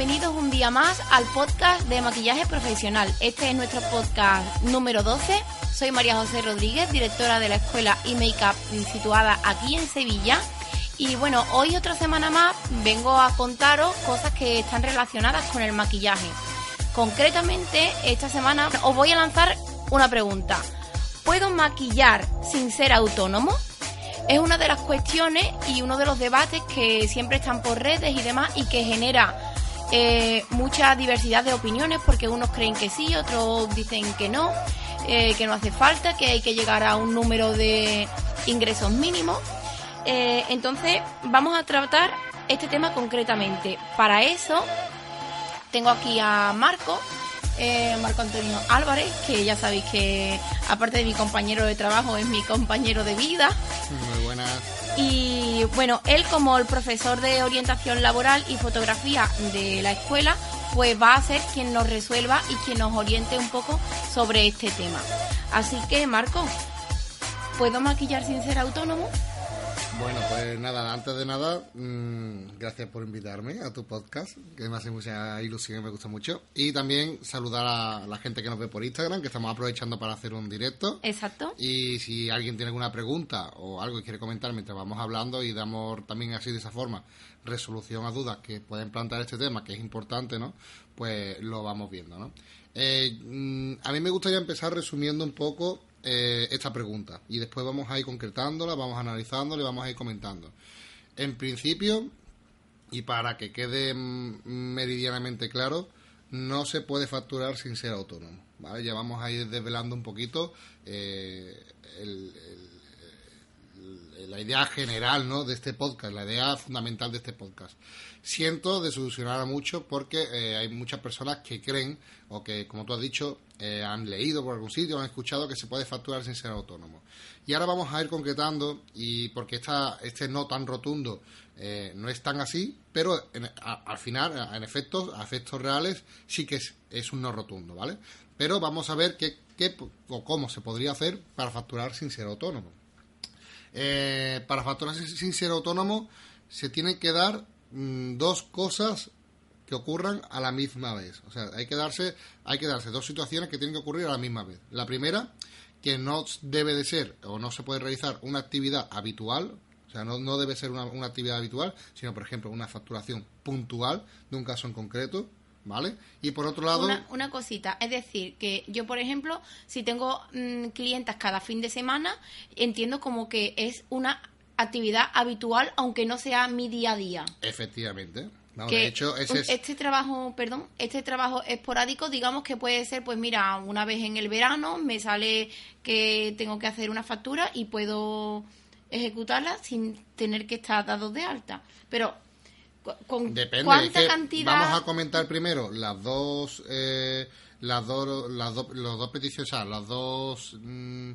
bienvenidos un día más al podcast de maquillaje profesional. Este es nuestro podcast número 12. Soy María José Rodríguez, directora de la escuela e-makeup situada aquí en Sevilla. Y bueno, hoy otra semana más vengo a contaros cosas que están relacionadas con el maquillaje. Concretamente, esta semana os voy a lanzar una pregunta. ¿Puedo maquillar sin ser autónomo? es una de las cuestiones y uno de los debates que siempre están por redes y demás y que genera eh, mucha diversidad de opiniones porque unos creen que sí, otros dicen que no, eh, que no hace falta, que hay que llegar a un número de ingresos mínimos. Eh, entonces vamos a tratar este tema concretamente. Para eso tengo aquí a Marco, eh, Marco Antonio Álvarez, que ya sabéis que aparte de mi compañero de trabajo es mi compañero de vida. Muy buenas. Y bueno, él como el profesor de orientación laboral y fotografía de la escuela, pues va a ser quien nos resuelva y quien nos oriente un poco sobre este tema. Así que, Marco, ¿puedo maquillar sin ser autónomo? Bueno, pues nada, antes de nada, mmm, gracias por invitarme a tu podcast, que me hace mucha ilusión y me gusta mucho. Y también saludar a la gente que nos ve por Instagram, que estamos aprovechando para hacer un directo. Exacto. Y si alguien tiene alguna pregunta o algo que quiere comentar mientras vamos hablando y damos también así de esa forma resolución a dudas que pueden plantear este tema, que es importante, ¿no? Pues lo vamos viendo, ¿no? Eh, mmm, a mí me gustaría empezar resumiendo un poco eh, esta pregunta y después vamos a ir concretándola, vamos analizándola y vamos a ir comentando. En principio, y para que quede meridianamente claro, no se puede facturar sin ser autónomo. ¿vale? Ya vamos a ir desvelando un poquito eh, el, la idea general ¿no? de este podcast, la idea fundamental de este podcast. Siento desilusionar a muchos porque eh, hay muchas personas que creen o que, como tú has dicho, eh, han leído por algún sitio, han escuchado que se puede facturar sin ser autónomo. Y ahora vamos a ir concretando, y porque esta, este no tan rotundo eh, no es tan así, pero en, a, al final, en efectos, a efectos reales, sí que es, un no rotundo, ¿vale? Pero vamos a ver qué o cómo se podría hacer para facturar sin ser autónomo. Eh, para facturar sin, ser autónomo se tienen que dar mmm, dos cosas que ocurran a la misma vez. O sea, hay que darse, hay que darse dos situaciones que tienen que ocurrir a la misma vez. La primera, que no debe de ser o no se puede realizar una actividad habitual, o sea, no, no debe ser una, una, actividad habitual, sino, por ejemplo, una facturación puntual de un caso en concreto, ¿vale? Y por otro lado... Una, una cosita, es decir, que yo, por ejemplo, si tengo mmm, clientas cada fin de semana, entiendo como que es una actividad habitual, aunque no sea mi día a día. Efectivamente. No, que de hecho, ese es... este trabajo, perdón, este trabajo esporádico, digamos que puede ser, pues mira, una vez en el verano me sale que tengo que hacer una factura y puedo ejecutarla sin tener que estar dado de alta. Pero con Depende, cuánta es que cantidad Vamos a comentar primero las dos, eh, las dos, las dos, los dos peticiones, o sea, las dos mmm,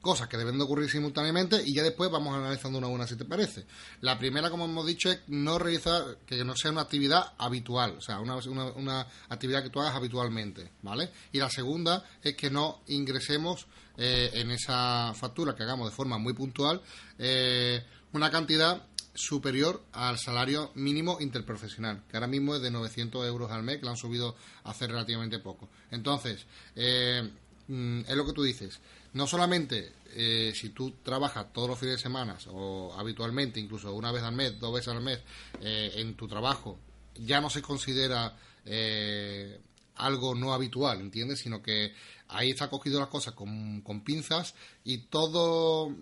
cosas que deben de ocurrir simultáneamente y ya después vamos analizando una a una si te parece. La primera, como hemos dicho, es no realizar, que no sea una actividad habitual, o sea, una, una, una actividad que tú hagas habitualmente, ¿vale? Y la segunda es que no ingresemos eh, en esa factura que hagamos de forma muy puntual eh, una cantidad superior al salario mínimo interprofesional, que ahora mismo es de 900 euros al mes, que lo han subido hace relativamente poco. Entonces, eh, es lo que tú dices. No solamente eh, si tú trabajas todos los fines de semana o habitualmente, incluso una vez al mes, dos veces al mes, eh, en tu trabajo, ya no se considera algo no habitual, ¿entiendes? Sino que ahí está cogido las cosas con, con pinzas y todo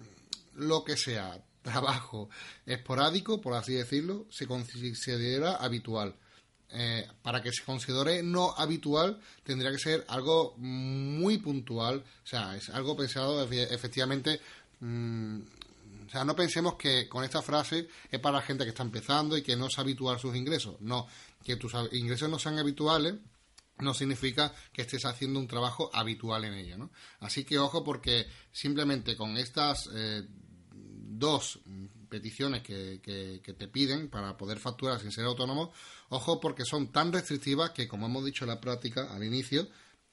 lo que sea trabajo esporádico, por así decirlo, se considera habitual. Eh, para que se considere no habitual, tendría que ser algo muy puntual. O sea, es algo pensado efectivamente. Mmm, o sea, no pensemos que con esta frase es para la gente que está empezando y que no es habitual sus ingresos. No, que tus ingresos no sean habituales no significa que estés haciendo un trabajo habitual en ello, ¿no? Así que ojo porque simplemente con estas eh, dos peticiones que, que, te piden para poder facturar sin ser autónomo, ojo porque son tan restrictivas que, como hemos dicho en la práctica al inicio,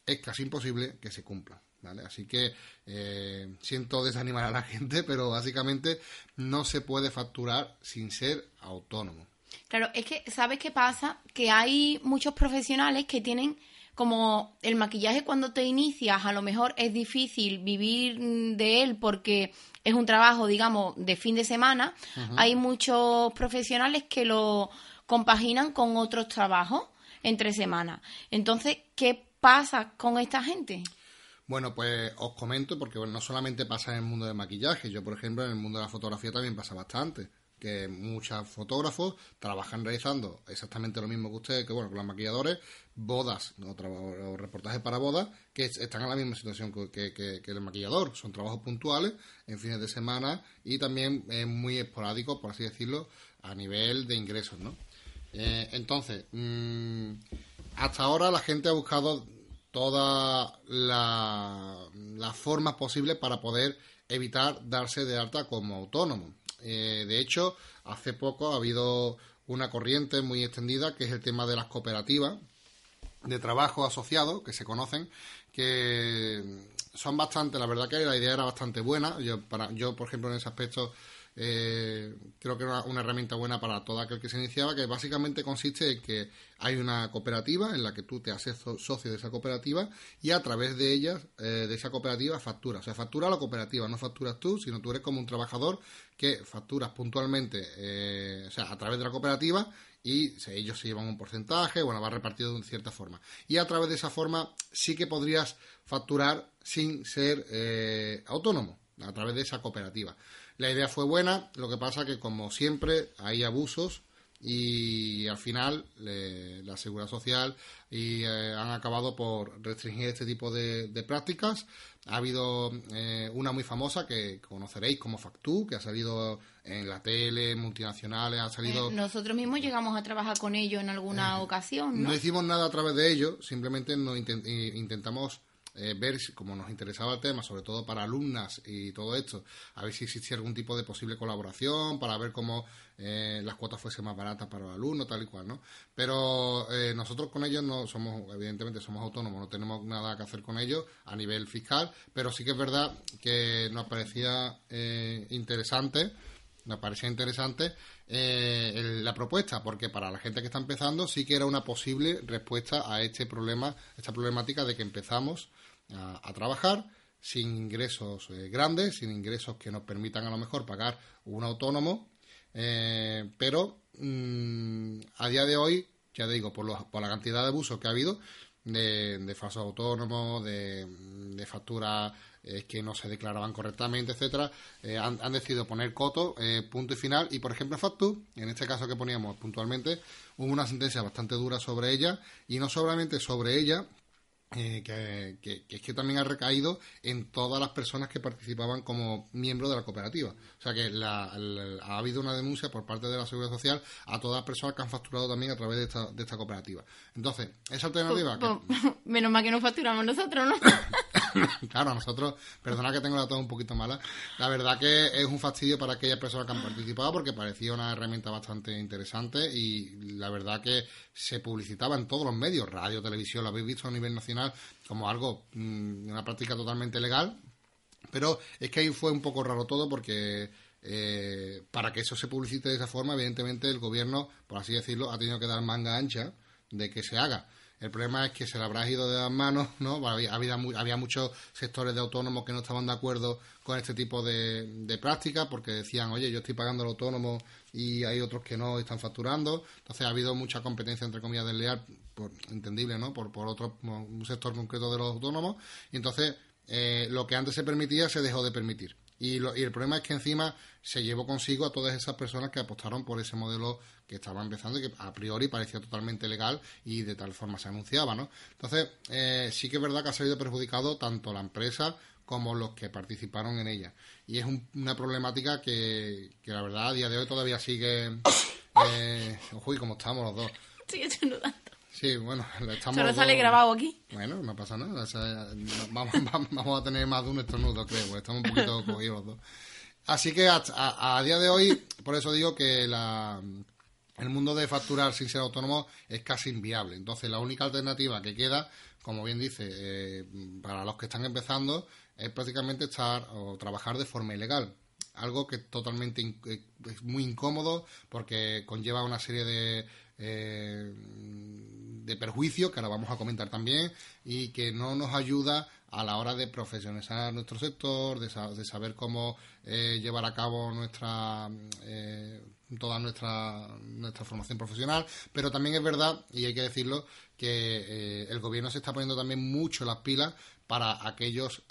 es casi imposible que se cumplan. ¿Vale? Así que eh, siento desanimar a la gente, pero básicamente no se puede facturar sin ser autónomo. Claro, es que, ¿sabes qué pasa? Que hay muchos profesionales que tienen como el maquillaje cuando te inicias, a lo mejor es difícil vivir de él porque es un trabajo, digamos, de fin de semana. Hay muchos profesionales que lo compaginan con otros trabajos entre semanas. Entonces, ¿qué pasa con esta gente? Bueno, pues os comento porque no solamente pasa en el mundo del maquillaje, yo por ejemplo en el mundo de la fotografía también pasa bastante que muchos fotógrafos trabajan realizando exactamente lo mismo que ustedes, que bueno, con los maquilladores, bodas o, reportajes para bodas, que están en la misma situación que, el maquillador. Son trabajos puntuales en fines de semana y también es muy esporádico, por así decirlo, a nivel de ingresos, ¿no? Eh, entonces, mm, hasta ahora la gente ha buscado todas las formas posibles para poder evitar darse de alta como autónomo. Eh, de hecho, hace poco ha habido una corriente muy extendida que es el tema de las cooperativas de trabajo asociado, que se conocen, que son bastante, la verdad que la idea era bastante buena. Yo, para, yo por ejemplo, en ese aspecto eh, creo que era una herramienta buena para todo aquel que se iniciaba, que básicamente consiste en que hay una cooperativa en la que tú te haces socio de esa cooperativa y a través de ella, eh, de esa cooperativa, facturas. O sea, factura la cooperativa, no facturas tú, sino tú eres como un trabajador que facturas puntualmente, eh, o sea, a través de la cooperativa y ellos se llevan un porcentaje, bueno, va repartido de cierta forma. Y a través de esa forma sí que podrías facturar sin ser eh, autónomo, a través de esa cooperativa. La idea fue buena, lo que pasa que como siempre hay abusos y al final la seguridad social y eh, han acabado por restringir este tipo de, prácticas. Ha habido eh, una muy famosa que conoceréis como Factu, que ha salido en la tele, multinacionales, ha salido... Eh, nosotros mismos llegamos a trabajar con ellos en alguna ocasión, ¿no? No hicimos nada a través de ellos, simplemente nos intentamos eh, ver como nos interesaba el tema, sobre todo para alumnas y todo esto, a ver si existía algún tipo de posible colaboración para ver cómo eh, las cuotas fuesen más baratas para los alumnos, tal y cual, ¿no? Pero eh, nosotros con ellos no somos, evidentemente somos autónomos, no tenemos nada que hacer con ellos a nivel fiscal, pero sí que es verdad que nos parecía interesante nos parecía interesante la propuesta, porque para la gente que está empezando sí que era una posible respuesta a este problema, esta problemática de que empezamos a, trabajar sin ingresos eh, grandes, sin ingresos que nos permitan a lo mejor pagar un autónomo, eh, pero mm, a día de hoy, ya digo, por, por la cantidad de abusos que ha habido de, falsos autónomos, de, de facturas eh, que no se declaraban correctamente, etcétera, han, han, decidido poner coto, punto y final, y por ejemplo Factu, en este caso que poníamos puntualmente, hubo una sentencia bastante dura sobre ella, y no solamente sobre ella, eh, que, es que también ha recaído en todas las personas que participaban como miembros de la cooperativa. O sea que ha habido una denuncia por parte de la Seguridad Social a todas las personas que han facturado también a través de esta, de esta cooperativa. Entonces, esa alternativa... Pues, pues, menos mal que no facturamos nosotros, ¿no? claro, a nosotros, perdona que tengo la tos un poquito mala, la verdad que es un fastidio para aquellas personas que han participado porque parecía una herramienta bastante interesante y la verdad que se publicitaba en todos los medios, radio, televisión, lo habéis visto a nivel nacional como algo, mm, una práctica totalmente legal, pero es que ahí fue un poco raro todo porque eh, para que eso se publicite de esa forma, evidentemente el gobierno, por así decirlo, ha tenido que dar manga ancha de que se haga. El problema es que se le habrá ido de las manos, ¿no? Había, había, muchos sectores de autónomos que no estaban de acuerdo con este tipo de, de prácticas porque decían, oye, yo estoy pagando al autónomo y hay otros que no están facturando. Entonces ha habido mucha competencia, entre comillas, desleal, por, entendible, ¿no? Por, por otro, un sector concreto de los autónomos. Y entonces eh, lo que antes se permitía se dejó de permitir. Y, y, el problema es que encima se llevó consigo a todas esas personas que apostaron por ese modelo que estaba empezando y que a priori parecía totalmente legal y de tal forma se anunciaba, ¿no? Entonces, eh, sí que es verdad que ha salido perjudicado tanto la empresa como los que participaron en ella. Y es una problemática que, la verdad a día de hoy todavía sigue... Eh, uy, como estamos los dos. Sigue siendo Sí, bueno, estamos. Solo sale grabado aquí. Bueno, no pasa nada. vamos, vamos, a tener más de un estornudo, creo. Estamos un poquito cogidos los dos. Así que a, día de hoy, por eso digo que la, el mundo de facturar sin ser autónomo es casi inviable. Entonces, la única alternativa que queda, como bien dice, eh, para los que están empezando, es prácticamente estar o trabajar de forma ilegal. algo que totalmente eh, es muy incómodo porque conlleva una serie de eh, de perjuicios que ahora vamos a comentar también y que no nos ayuda a la hora de profesionalizar nuestro sector, de, de saber cómo eh, llevar a cabo nuestra eh, toda nuestra nuestra formación profesional, pero también es verdad y hay que decirlo que el gobierno se está poniendo también mucho las pilas para aquellos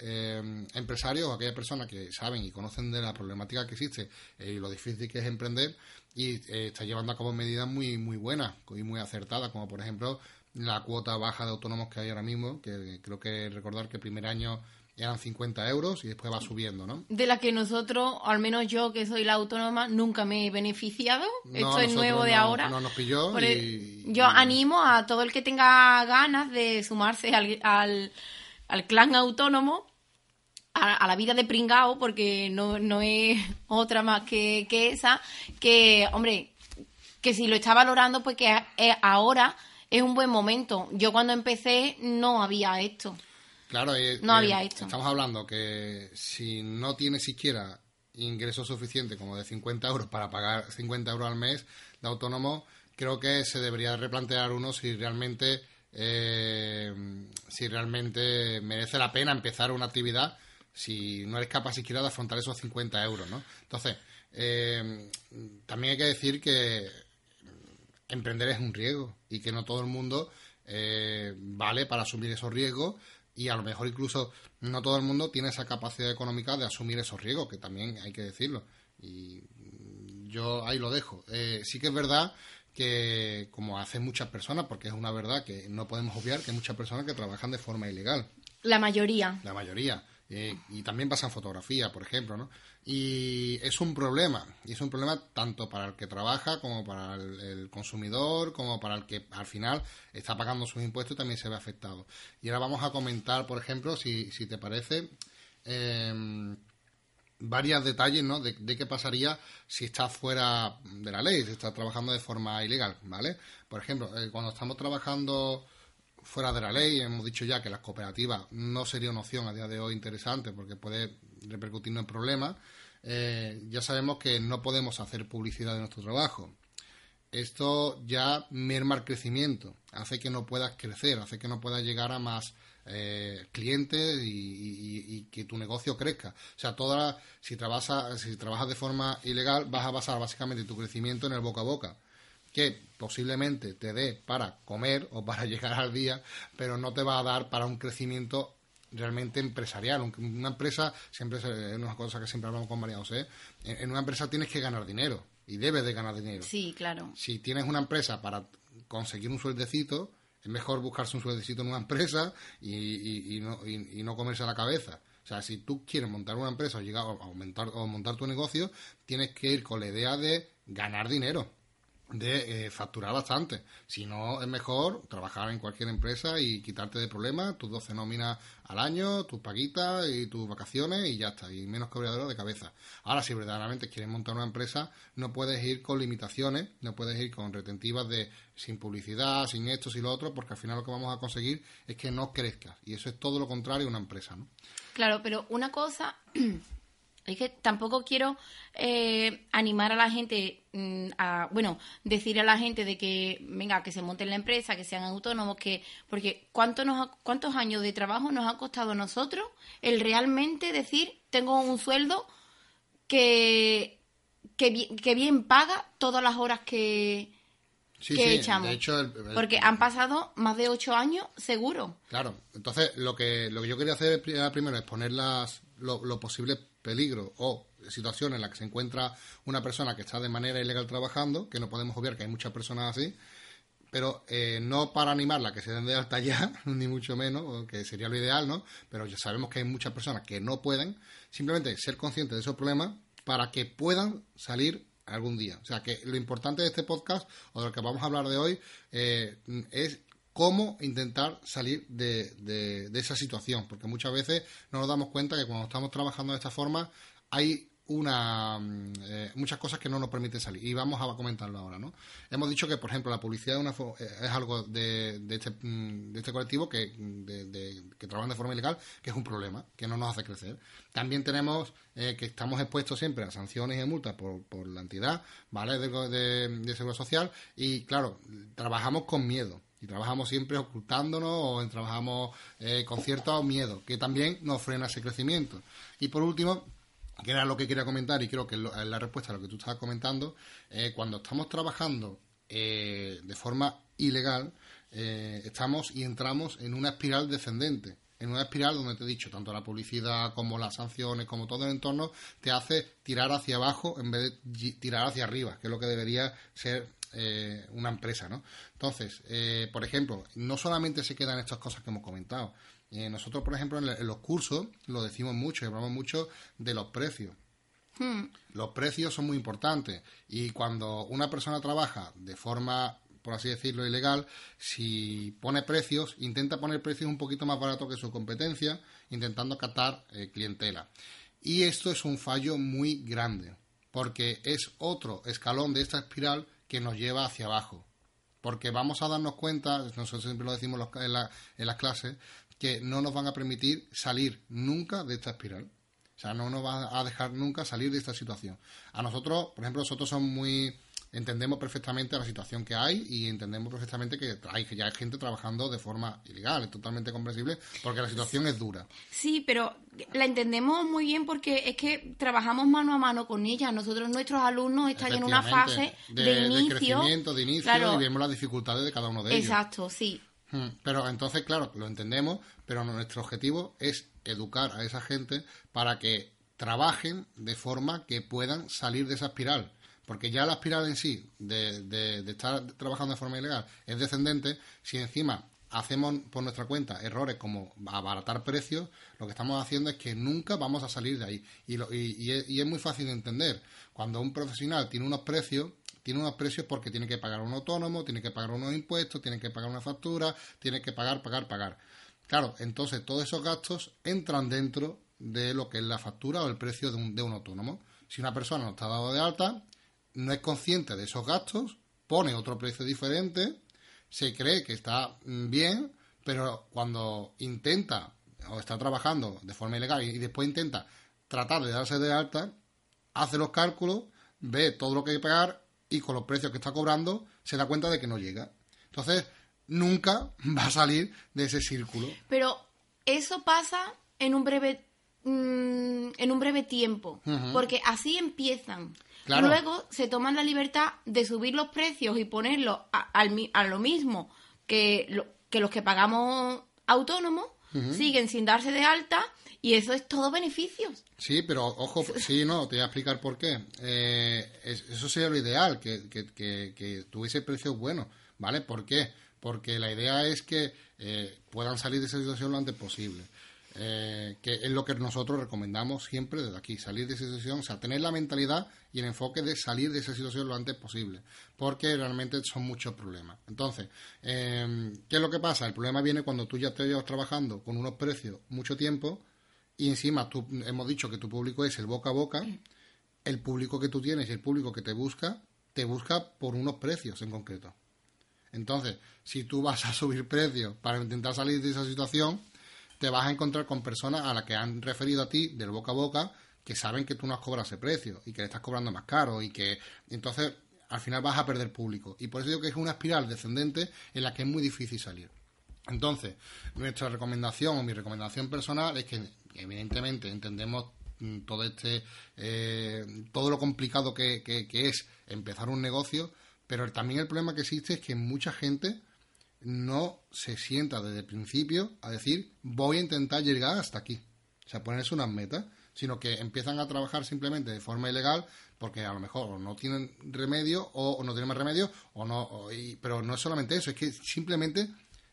empresarios o aquellas personas que saben y conocen de la problemática que existe y lo difícil que es emprender y eh, está llevando a cabo medidas muy muy buenas y muy acertadas, como por ejemplo la cuota baja de autónomos que hay ahora mismo, que creo que recordar que el primer año eran 50 euros y después va subiendo, ¿no? De la que nosotros, al menos yo que soy la autónoma, nunca me he beneficiado. Esto es nuevo de ahora. No nos pilló. Y, yo animo a todo el que tenga ganas de sumarse al, al, al clan autónomo a, la vida de pringao, porque no, no es otra más que, esa, que, hombre, que si lo está valorando, pues que ahora es un buen momento. Yo cuando empecé no había esto. Claro, eh, no había esto. Estamos hablando que si no tienes siquiera ingresos suficientes como de 50 euros para pagar 50 euros al mes de autónomo, creo que se debería replantear uno si realmente eh, si realmente merece la pena empezar una actividad si no eres capaz siquiera de afrontar esos 50 euros, ¿no? Entonces, eh, también hay que decir que emprender es un riesgo y que no todo el mundo eh, vale para asumir esos riesgos y a lo mejor incluso no todo el mundo tiene esa capacidad económica de asumir esos riesgos, que también hay que decirlo. Y yo ahí lo dejo. Eh, sí que es verdad que, como hacen muchas personas, porque es una verdad que no podemos obviar que hay muchas personas que trabajan de forma ilegal. La mayoría. La mayoría. Eh, y también pasa en fotografía, por ejemplo, ¿no? Y es un problema, y es un problema tanto para el que trabaja como para el, consumidor, como para el que al final está pagando sus impuestos y también se ve afectado. Y ahora vamos a comentar, por ejemplo, si, si te parece, eh, varios detalles, ¿no? De, qué pasaría si estás fuera de la ley, si estás trabajando de forma ilegal, ¿vale? Por ejemplo, eh, cuando estamos trabajando fuera de la ley. Hemos dicho ya que las cooperativas no sería una opción a día de hoy interesante porque puede repercutirnos en problemas. Eh, ya sabemos que no podemos hacer publicidad de nuestro trabajo. Esto ya merma el crecimiento, hace que no puedas crecer, hace que no puedas llegar a más eh, clientes y, que tu negocio crezca. O sea, toda, si, trabajas, si trabajas de forma ilegal, vas a basar básicamente tu crecimiento en el boca a boca que posiblemente te dé para comer o para llegar al día, pero no te va a dar para un crecimiento realmente empresarial. Una empresa, siempre es una cosa que siempre hablamos con María José, en una empresa tienes que ganar dinero y debes de ganar dinero. Sí, claro. Si tienes una empresa para conseguir un sueldecito, es mejor buscarse un sueldecito en una empresa y, no, y, no comerse la cabeza. O sea, si tú quieres montar una empresa o llegar a aumentar o montar tu negocio, tienes que ir con la idea de ganar dinero de eh, facturar bastante. Si no, es mejor trabajar en cualquier empresa y quitarte de problemas, tus 12 nóminas al año, tus paguitas y tus vacaciones y ya está, y menos cobradero de cabeza. Ahora, si verdaderamente quieres montar una empresa, no puedes ir con limitaciones, no puedes ir con retentivas de sin publicidad, sin esto, y lo otro, porque al final lo que vamos a conseguir es que no crezcas. Y eso es todo lo contrario a una empresa, ¿no? Claro, pero una cosa Es que tampoco quiero eh, animar a la gente mm, a, bueno, decir a la gente de que, venga, que se monte en la empresa, que sean autónomos, que, porque ¿cuánto nos ¿cuántos años de trabajo nos ha costado a nosotros el realmente decir, tengo un sueldo que, que, bien paga todas las horas que, echamos? porque han pasado más de ocho años seguro. Claro, entonces lo que, lo que yo quería hacer primero es poner las, lo, lo posible peligro o situación en la que se encuentra una persona que está de manera ilegal trabajando, que no podemos obviar que hay muchas personas así, pero eh, no para animarla que se den de alta ya, ni mucho menos, que sería lo ideal, ¿no? Pero ya sabemos que hay muchas personas que no pueden, simplemente ser conscientes de esos problemas para que puedan salir algún día. O sea, que lo importante de este podcast, o de lo que vamos a hablar de hoy, eh, es cómo intentar salir de, de, esa situación, porque muchas veces no nos damos cuenta que cuando estamos trabajando de esta forma hay una mm, eh, muchas cosas que no nos permiten salir y vamos a comentarlo ahora no hemos dicho que por ejemplo la publicidad una eh, es algo de, de, este, mm, de este colectivo que de, que trabajan de forma ilegal que es un problema que no nos hace crecer. También tenemos eh, que estamos expuestos siempre a sanciones y multas por, por la entidad vale de, seguridad social y claro trabajamos con miedo y trabajamos siempre ocultándonos o trabajamos con cierto miedo que también nos frena ese crecimiento. Y por último que era lo que quería comentar y creo que es la respuesta a lo que tú estabas comentando, eh, cuando estamos trabajando eh, de forma ilegal, eh, estamos y entramos en una espiral descendente, en una espiral donde te he dicho, tanto la publicidad como las sanciones, como todo el entorno, te hace tirar hacia abajo en vez de tirar hacia arriba, que es lo que debería ser una empresa, ¿no? Entonces, por ejemplo, no solamente se quedan estas cosas que hemos comentado, eh, nosotros, por ejemplo, en, los cursos lo decimos mucho, hablamos mucho de los precios. Hmm. Los precios son muy importantes y cuando una persona trabaja de forma, por así decirlo, ilegal, si pone precios, intenta poner precios un poquito más baratos que su competencia, intentando captar eh, clientela. Y esto es un fallo muy grande, porque es otro escalón de esta espiral que nos lleva hacia abajo porque vamos a darnos cuenta, nosotros siempre lo decimos en, en las clases, que no nos van a permitir salir nunca de esta espiral. O sea, no nos van a dejar nunca salir de esta situación. A nosotros, por ejemplo, nosotros somos muy entendemos perfectamente la situación que hay y entendemos perfectamente que hay ya hay gente trabajando de forma ilegal, es totalmente comprensible porque la situación es dura. Sí, pero la entendemos muy bien porque es que trabajamos mano a mano con ella. Nosotros, nuestros alumnos están en una fase de, inicio, de crecimiento, de inicio y vemos las dificultades de cada uno de ellos. Exacto, sí. Hmm, pero entonces, claro, lo entendemos, pero nuestro objetivo es educar a esa gente para que trabajen de forma que puedan salir de esa espiral. Porque ya la espiral en sí, de, estar trabajando de forma ilegal, es descendente. Si encima hacemos por nuestra cuenta errores como abaratar precios, lo que estamos haciendo es que nunca vamos a salir de ahí. Y, y, y, es, muy fácil de entender. Cuando un profesional tiene unos precios, tiene unos precios porque tiene que pagar un autónomo, tiene que pagar unos impuestos, tiene que pagar una factura, tiene que pagar, pagar, pagar. Claro, entonces todos esos gastos entran dentro de lo que es la factura o el precio de un, de un autónomo. Si una persona no está dado de alta, no es consciente de esos gastos, pone otro precio diferente, se cree que está mm, bien, pero cuando intenta o está trabajando de forma ilegal y después intenta tratar de darse de alta, hace los cálculos, ve todo lo que hay que pagar y con los precios que está cobrando se da cuenta de que no llega. Entonces, nunca va a salir de ese círculo. Pero eso pasa en un breve mm, en un breve tiempo, porque así empiezan. Luego se toman la libertad de subir los precios y ponerlos a, lo mismo que, que los que pagamos autónomos, siguen sin darse de alta y eso es todo beneficios. Sí, pero ojo, sí, no, te voy a explicar por qué. Eh, eso sería lo ideal, que, que, que, tuviese precios buenos, ¿vale? ¿Por qué? Porque la idea es que eh, puedan salir de esa situación lo antes posible. Eh, que es lo que nosotros recomendamos siempre desde aquí, salir de esa situación, o sea, tener la mentalidad y el enfoque de salir de esa situación lo antes posible, porque realmente son muchos problemas. Entonces, ¿qué es lo que pasa? El problema viene cuando tú ya te llevas trabajando con unos precios mucho tiempo y encima tú, hemos dicho que tu público es el boca a boca, el público que tú tienes y el público que te busca, te busca por unos precios en concreto. Entonces, si tú vas a subir precios para intentar salir de esa situación, te vas a encontrar con personas a las que han referido a ti del boca a boca que saben que tú no has cobrado ese precio y que le estás cobrando más caro y que entonces al final vas a perder público. Y por eso digo que es una espiral descendente en la que es muy difícil salir. Entonces, nuestra recomendación o mi recomendación personal es que evidentemente entendemos mm, todo este eh, todo lo complicado que, es empezar un negocio pero también el problema que existe es que mucha gente no se sienta desde el principio a decir voy a intentar llegar hasta aquí o sea ponerse unas metas sino que empiezan a trabajar simplemente de forma ilegal porque a lo mejor no tienen remedio o, no tienen más remedio o no pero no es solamente eso es que simplemente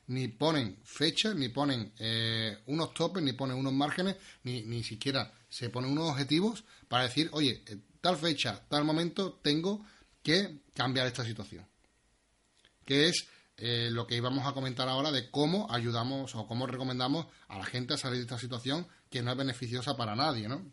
ni ponen fechas, ni ponen eh, unos topes, ni ponen unos márgenes, ni, ni siquiera se ponen unos objetivos para decir, oye, tal fecha, tal momento, tengo que cambiar esta situación. Que es eh, lo que íbamos a comentar ahora de cómo ayudamos o cómo recomendamos a la gente a salir de esta situación que no es beneficiosa para nadie, ¿no?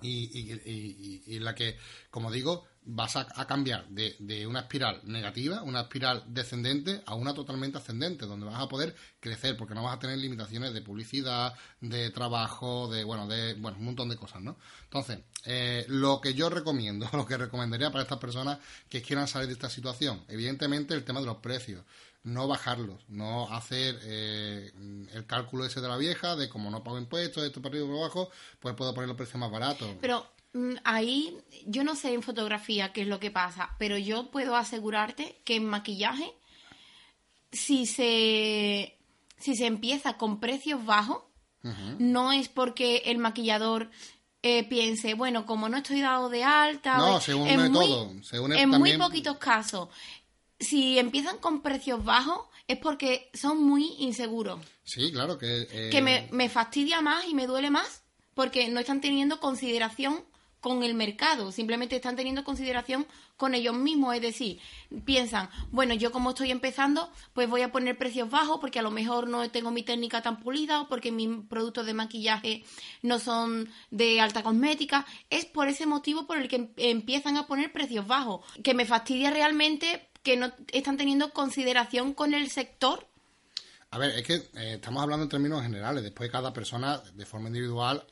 y, la que, como digo, vas a, cambiar de, de, una espiral negativa, una espiral descendente, a una totalmente ascendente, donde vas a poder crecer, porque no vas a tener limitaciones de publicidad, de trabajo, de, bueno, de, bueno, un montón de cosas, ¿no? Entonces, eh, lo que yo recomiendo, lo que recomendaría para estas personas que quieran salir de esta situación, evidentemente el tema de los precios no bajarlos, no hacer eh, el cálculo ese de la vieja, de como no pago impuestos, esto para arriba y para abajo, pues puedo poner los precios más baratos. Pero mm, ahí, yo no sé en fotografía qué es lo que pasa, pero yo puedo asegurarte que en maquillaje, si se, si se empieza con precios bajos, no es porque el maquillador eh, piense, bueno, como no estoy dado de alta, no, según en, muy, todo, en muy poquitos casos si empiezan con precios bajos es porque son muy inseguros. Sí, claro que... Eh, que me, me fastidia más y me duele más porque no están teniendo consideración con el mercado, simplemente están teniendo consideración con ellos mismos, es decir, piensan, bueno, yo como estoy empezando, pues voy a poner precios bajos porque a lo mejor no tengo mi técnica tan pulida o porque mis productos de maquillaje no son de alta cosmética, es por ese motivo por el que empiezan a poner precios bajos, que me fastidia realmente que no están teniendo consideración con el sector? A ver, es que eh, estamos hablando en términos generales, después cada persona de forma individual...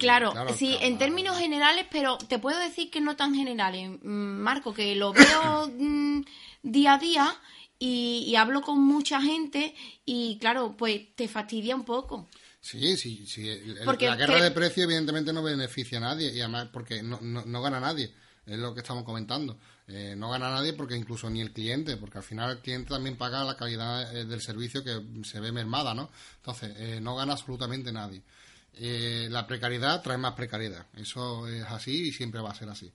claro, sí, en términos generales, pero te puedo decir que no tan generales, mm, Marco, que lo veo mm, día a día y, hablo con mucha gente y claro, pues te fastidia un poco. Sí, sí, sí. Porque, la guerra de precios evidentemente no beneficia a nadie y además porque no, no, no gana nadie, es lo que estamos comentando. Eh, no gana nadie porque incluso ni el cliente, porque al final el cliente también paga la calidad eh, del servicio que se ve mermada, ¿no? Entonces, eh, no gana absolutamente nadie. la precariedad trae más precariedad, eso es así y siempre va a ser así.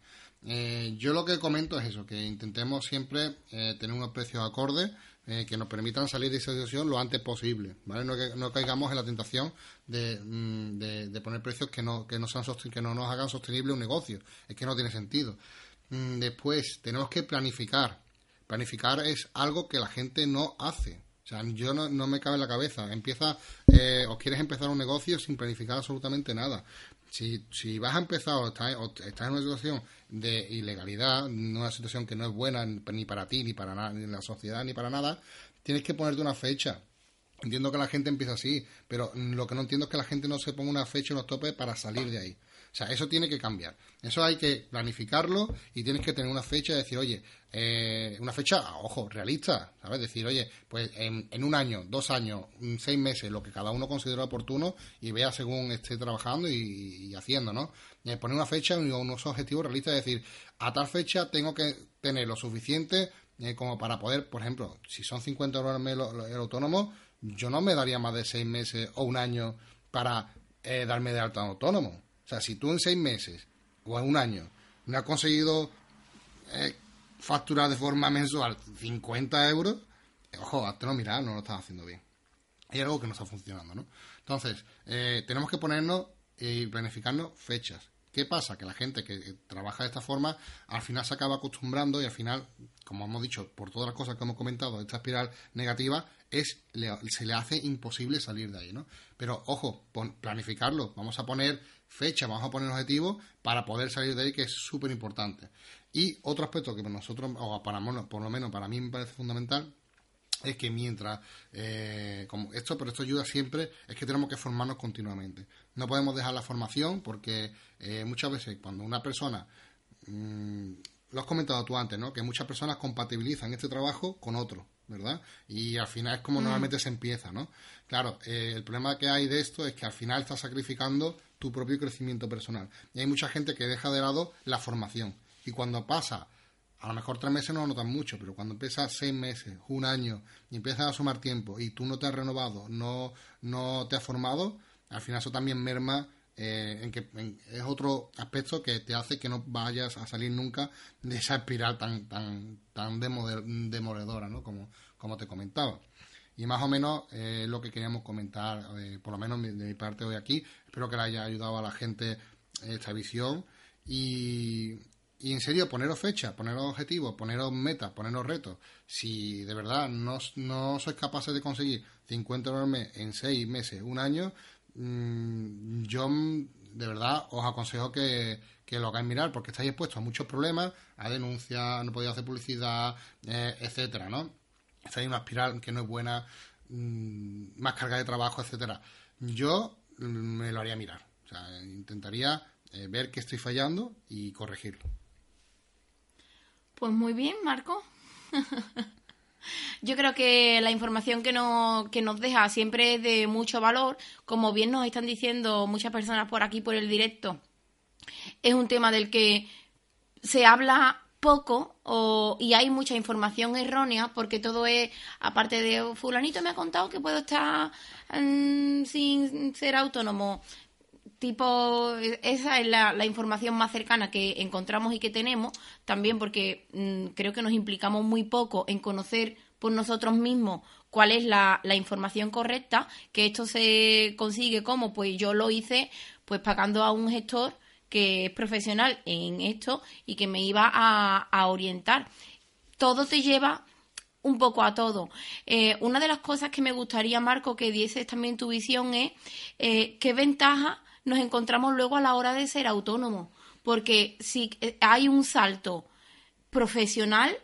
yo lo que comento es eso, que intentemos siempre tener unos precios acordes que nos permitan salir de esa situación lo antes posible, ¿vale? No, que, no caigamos en la tentación de, mm, de, poner precios que no, que, no sean que no nos hagan sostenible un negocio, es que no tiene sentido. Mm, después, tenemos que planificar. Planificar es algo que la gente no hace. O sea, yo no, no me cabe en la cabeza. Empieza, eh, o quieres empezar un negocio sin planificar absolutamente nada. Si, si vas a empezar o estás, en una situación de ilegalidad, una situación que no es buena ni para ti, ni para ni la sociedad, ni para nada, tienes que ponerte una fecha. Entiendo que la gente empieza así, pero lo que no entiendo es que la gente no se ponga una fecha, unos topes para salir de ahí. O sea, eso tiene que cambiar. Eso hay que planificarlo y tienes que tener una fecha de decir, oye, eh, una fecha, ojo, realista, ¿sabes? Decir, oye, pues en, un año, dos años, seis meses, lo que cada uno considera oportuno y vea según esté trabajando y, haciendo, ¿no? Eh, poner una fecha y unos objetivos realistas, es decir, a tal fecha tengo que tener lo suficiente eh, como para poder, por ejemplo, si son 50 euros el autónomo, yo no me daría más de seis meses o un año para darme de alta autónomo sea, si tú en seis meses o en un año no has conseguido eh, facturar de forma mensual 50 euros, eh, ojo, hazte no mirar, no lo estás haciendo bien. Hay algo que no está funcionando, ¿no? Entonces, eh, tenemos que ponernos y planificarnos fechas. ¿Qué pasa? Que la gente que trabaja de esta forma al final se acaba acostumbrando y al final, como hemos dicho, por todas las cosas que hemos comentado, esta espiral negativa es se le hace imposible salir de ahí, ¿no? Pero ojo, planificarlo. Vamos a poner fecha, vamos a poner objetivos para poder salir de ahí, que es súper importante. Y otro aspecto que nosotros, o para, por lo menos para mí me parece fundamental, es que mientras, eh, como esto, pero esto ayuda siempre, es que tenemos que formarnos continuamente. No podemos dejar la formación porque eh, muchas veces cuando una persona, mm, lo has comentado tú antes, ¿no? Que muchas personas compatibilizan este trabajo con otro. ¿verdad? Y al final es como mm. normalmente se empieza, ¿no? Claro, eh, el problema que hay de esto es que al final estás sacrificando tu propio crecimiento personal. Y hay mucha gente que deja de lado la formación. Y cuando pasa, a lo mejor tres meses no lo notan mucho, pero cuando empieza seis meses, un año, y empiezas a sumar tiempo y tú no te has renovado, no, no te has formado, al final eso también merma eh, en que es otro aspecto que te hace que no vayas a salir nunca de esa espiral tan tan tan demoledora, ¿no? Como, como te comentaba. Y más o menos eh, lo que queríamos comentar, eh, por lo menos de mi parte hoy aquí. Espero que le haya ayudado a la gente esta visión. Y, en serio, poneros fecha, poneros objetivos, poneros metas, poneros retos. Si de verdad no, no sois capaces de conseguir 50 euros en seis meses, un año, Mm, yo de verdad os aconsejo que, lo hagáis mirar, porque estáis expuestos a muchos problemas, a denuncias, no podéis hacer publicidad, eh, etcétera, ¿no? Estáis en una espiral que no es buena, mm, más carga de trabajo, etcétera. Yo mm, me lo haría mirar. O sea, intentaría eh, ver que estoy fallando y corregirlo. Pues muy bien, Marco. Yo creo que la información que nos, que nos deja siempre es de mucho valor. Como bien nos están diciendo muchas personas por aquí, por el directo, es un tema del que se habla poco o, y hay mucha información errónea porque todo es, aparte de fulanito me ha contado que puedo estar mm, sin ser autónomo, tipo, esa es la, información más cercana que encontramos y que tenemos, también porque mm, creo que nos implicamos muy poco en conocer por nosotros mismos cuál es la, información correcta, que esto se consigue como, pues yo lo hice pues pagando a un gestor que es profesional en esto y que me iba a, orientar. Todo te lleva un poco a todo. Eh, una de las cosas que me gustaría, Marco, que dieses también tu visión es eh, qué ventaja nos encontramos luego a la hora de ser autónomos. Porque si eh, hay un salto profesional